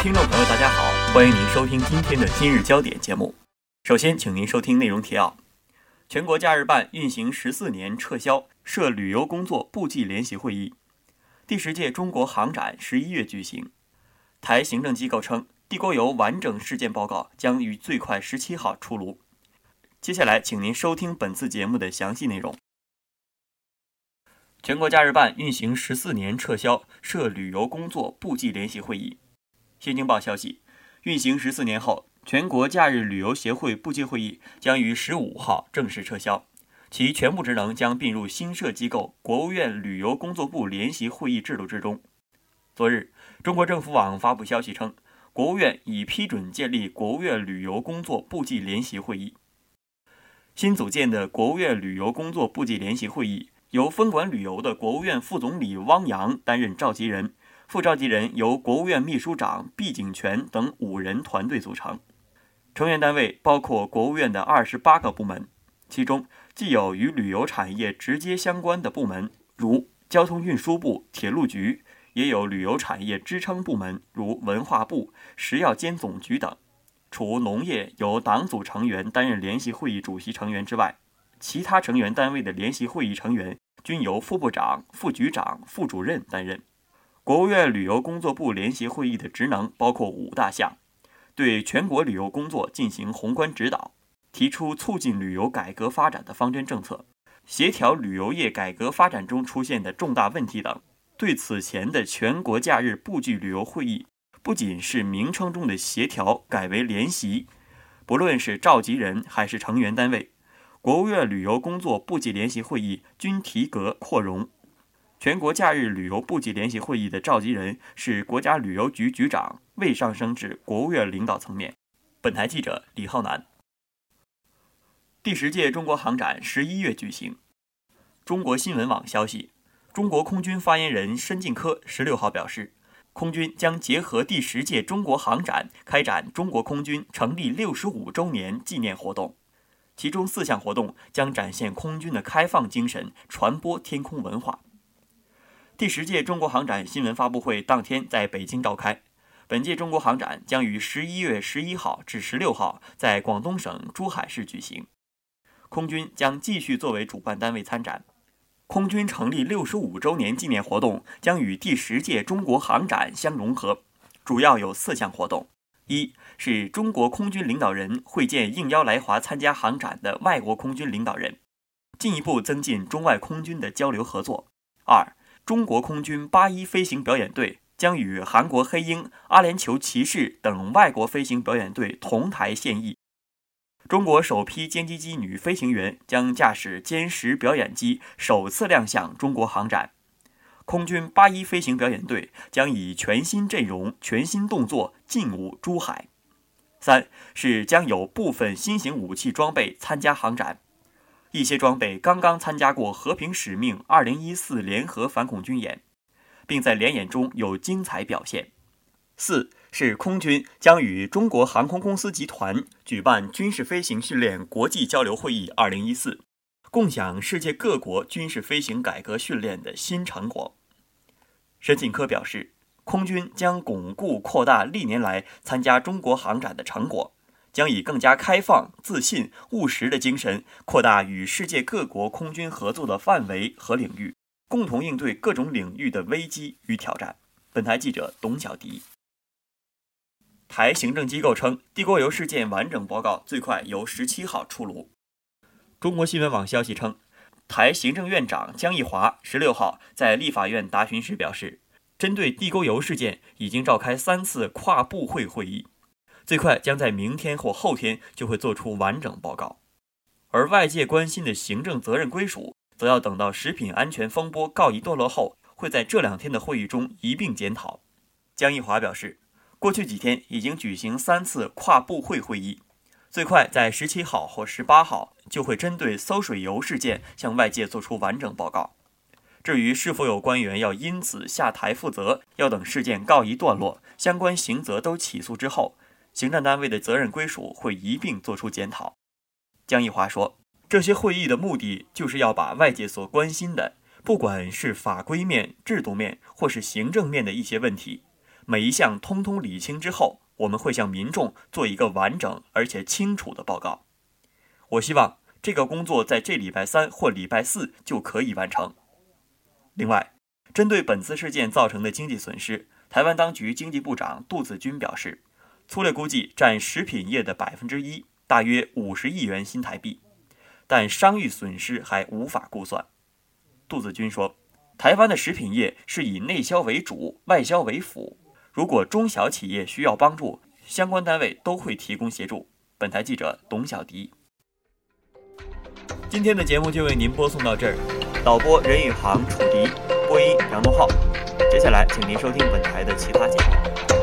听众朋友，大家好欢迎您收听今天的今日焦点节目。首先，请您收听内容提要：全国假日办运行十四年撤销涉旅游工作部际联席会议；第十届中国航展十一月举行。台行政机构称，地沟油完整事件报告将于最快十七号出炉。接下来，请您收听本次节目的详细内容。全国假日办运行十四年，撤销涉旅游工作部际联席会议。新京报消息，运行十四年后。全国假日旅游协会部际会议将于十五号正式撤销，其全部职能将并入新设机构国务院旅游工作部联席会议制度之中。昨日，中国政府网发布消息称，国务院已批准建立国务院旅游工作部际联席会议。新组建的国务院旅游工作部际联席会议由分管旅游的国务院副总理汪洋担任召集人，副召集人由国务院秘书长毕景全等五人团队组成。成员单位包括国务院的二十八个部门，其中既有与旅游产业直接相关的部门，如交通运输部、铁路局，也有旅游产业支撑部门，如文化部、食药监总局等。除农业由党组成员担任联席会议主席成员之外，其他成员单位的联席会议成员均由副部长、副局长、副主任担任。国务院旅游工作部联席会议的职能包括五大项。对全国旅游工作进行宏观指导，提出促进旅游改革发展的方针政策，协调旅游业改革发展中出现的重大问题等。对此前的全国假日部际旅游会议，不仅是名称中的协调改为联席，不论是召集人还是成员单位，国务院旅游工作部际联席会议均提格扩容。全国假日旅游部际联席会议的召集人是国家旅游局局长，未上升至国务院领导层面。本台记者李浩南。第十届中国航展十一月举行。中国新闻网消息，中国空军发言人申进科十六号表示，空军将结合第十届中国航展，开展中国空军成立六十五周年纪念活动，其中四项活动将展现空军的开放精神，传播天空文化。第十届中国航展新闻发布会当天在北京召开。本届中国航展将于十一月十一号至十六号在广东省珠海市举行，空军将继续作为主办单位参展。空军成立六十五周年纪念活动将与第十届中国航展相融合，主要有四项活动：一是中国空军领导人会见应邀来华参加航展的外国空军领导人，进一步增进中外空军的交流合作；二。中国空军八一飞行表演队将与韩国黑鹰、阿联酋骑士等外国飞行表演队同台献艺。中国首批歼击机女飞行员将驾驶歼十表演机首次亮相中国航展。空军八一飞行表演队将以全新阵容、全新动作进武珠海。三是将有部分新型武器装备参加航展。一些装备刚刚参加过“和平使命 ”2014 联合反恐军演，并在联演中有精彩表现。四是空军将与中国航空公司集团举办军事飞行训练国际交流会议 （2014），共享世界各国军事飞行改革训练的新成果。申进科表示，空军将巩固扩大历年来参加中国航展的成果。将以更加开放、自信、务实的精神，扩大与世界各国空军合作的范围和领域，共同应对各种领域的危机与挑战。本台记者董小迪。台行政机构称，地沟油事件完整报告最快由十七号出炉。中国新闻网消息称，台行政院长江宜华十六号在立法院答询时表示，针对地沟油事件，已经召开三次跨部会会议。最快将在明天或后天就会做出完整报告，而外界关心的行政责任归属，则要等到食品安全风波告一段落后，会在这两天的会议中一并检讨。江宜华表示，过去几天已经举行三次跨部会会议，最快在十七号或十八号就会针对馊水油事件向外界做出完整报告。至于是否有官员要因此下台负责，要等事件告一段落，相关刑责都起诉之后。行政单位的责任归属会一并作出检讨。江宜华说：“这些会议的目的就是要把外界所关心的，不管是法规面、制度面，或是行政面的一些问题，每一项通通理清之后，我们会向民众做一个完整而且清楚的报告。我希望这个工作在这礼拜三或礼拜四就可以完成。另外，针对本次事件造成的经济损失，台湾当局经济部长杜子君表示，粗略估计占食品业的百分之一，大约五十亿元新台币，但商誉损失还无法估算。杜子君说，台湾的食品业是以内销为主，外销为辅。如果中小企业需要帮助，相关单位都会提供协助。本台记者董小迪。今天的节目就为您播送到这儿，导播任宇航、楚迪，播音杨东浩。接下来，请您收听本台的其他节目。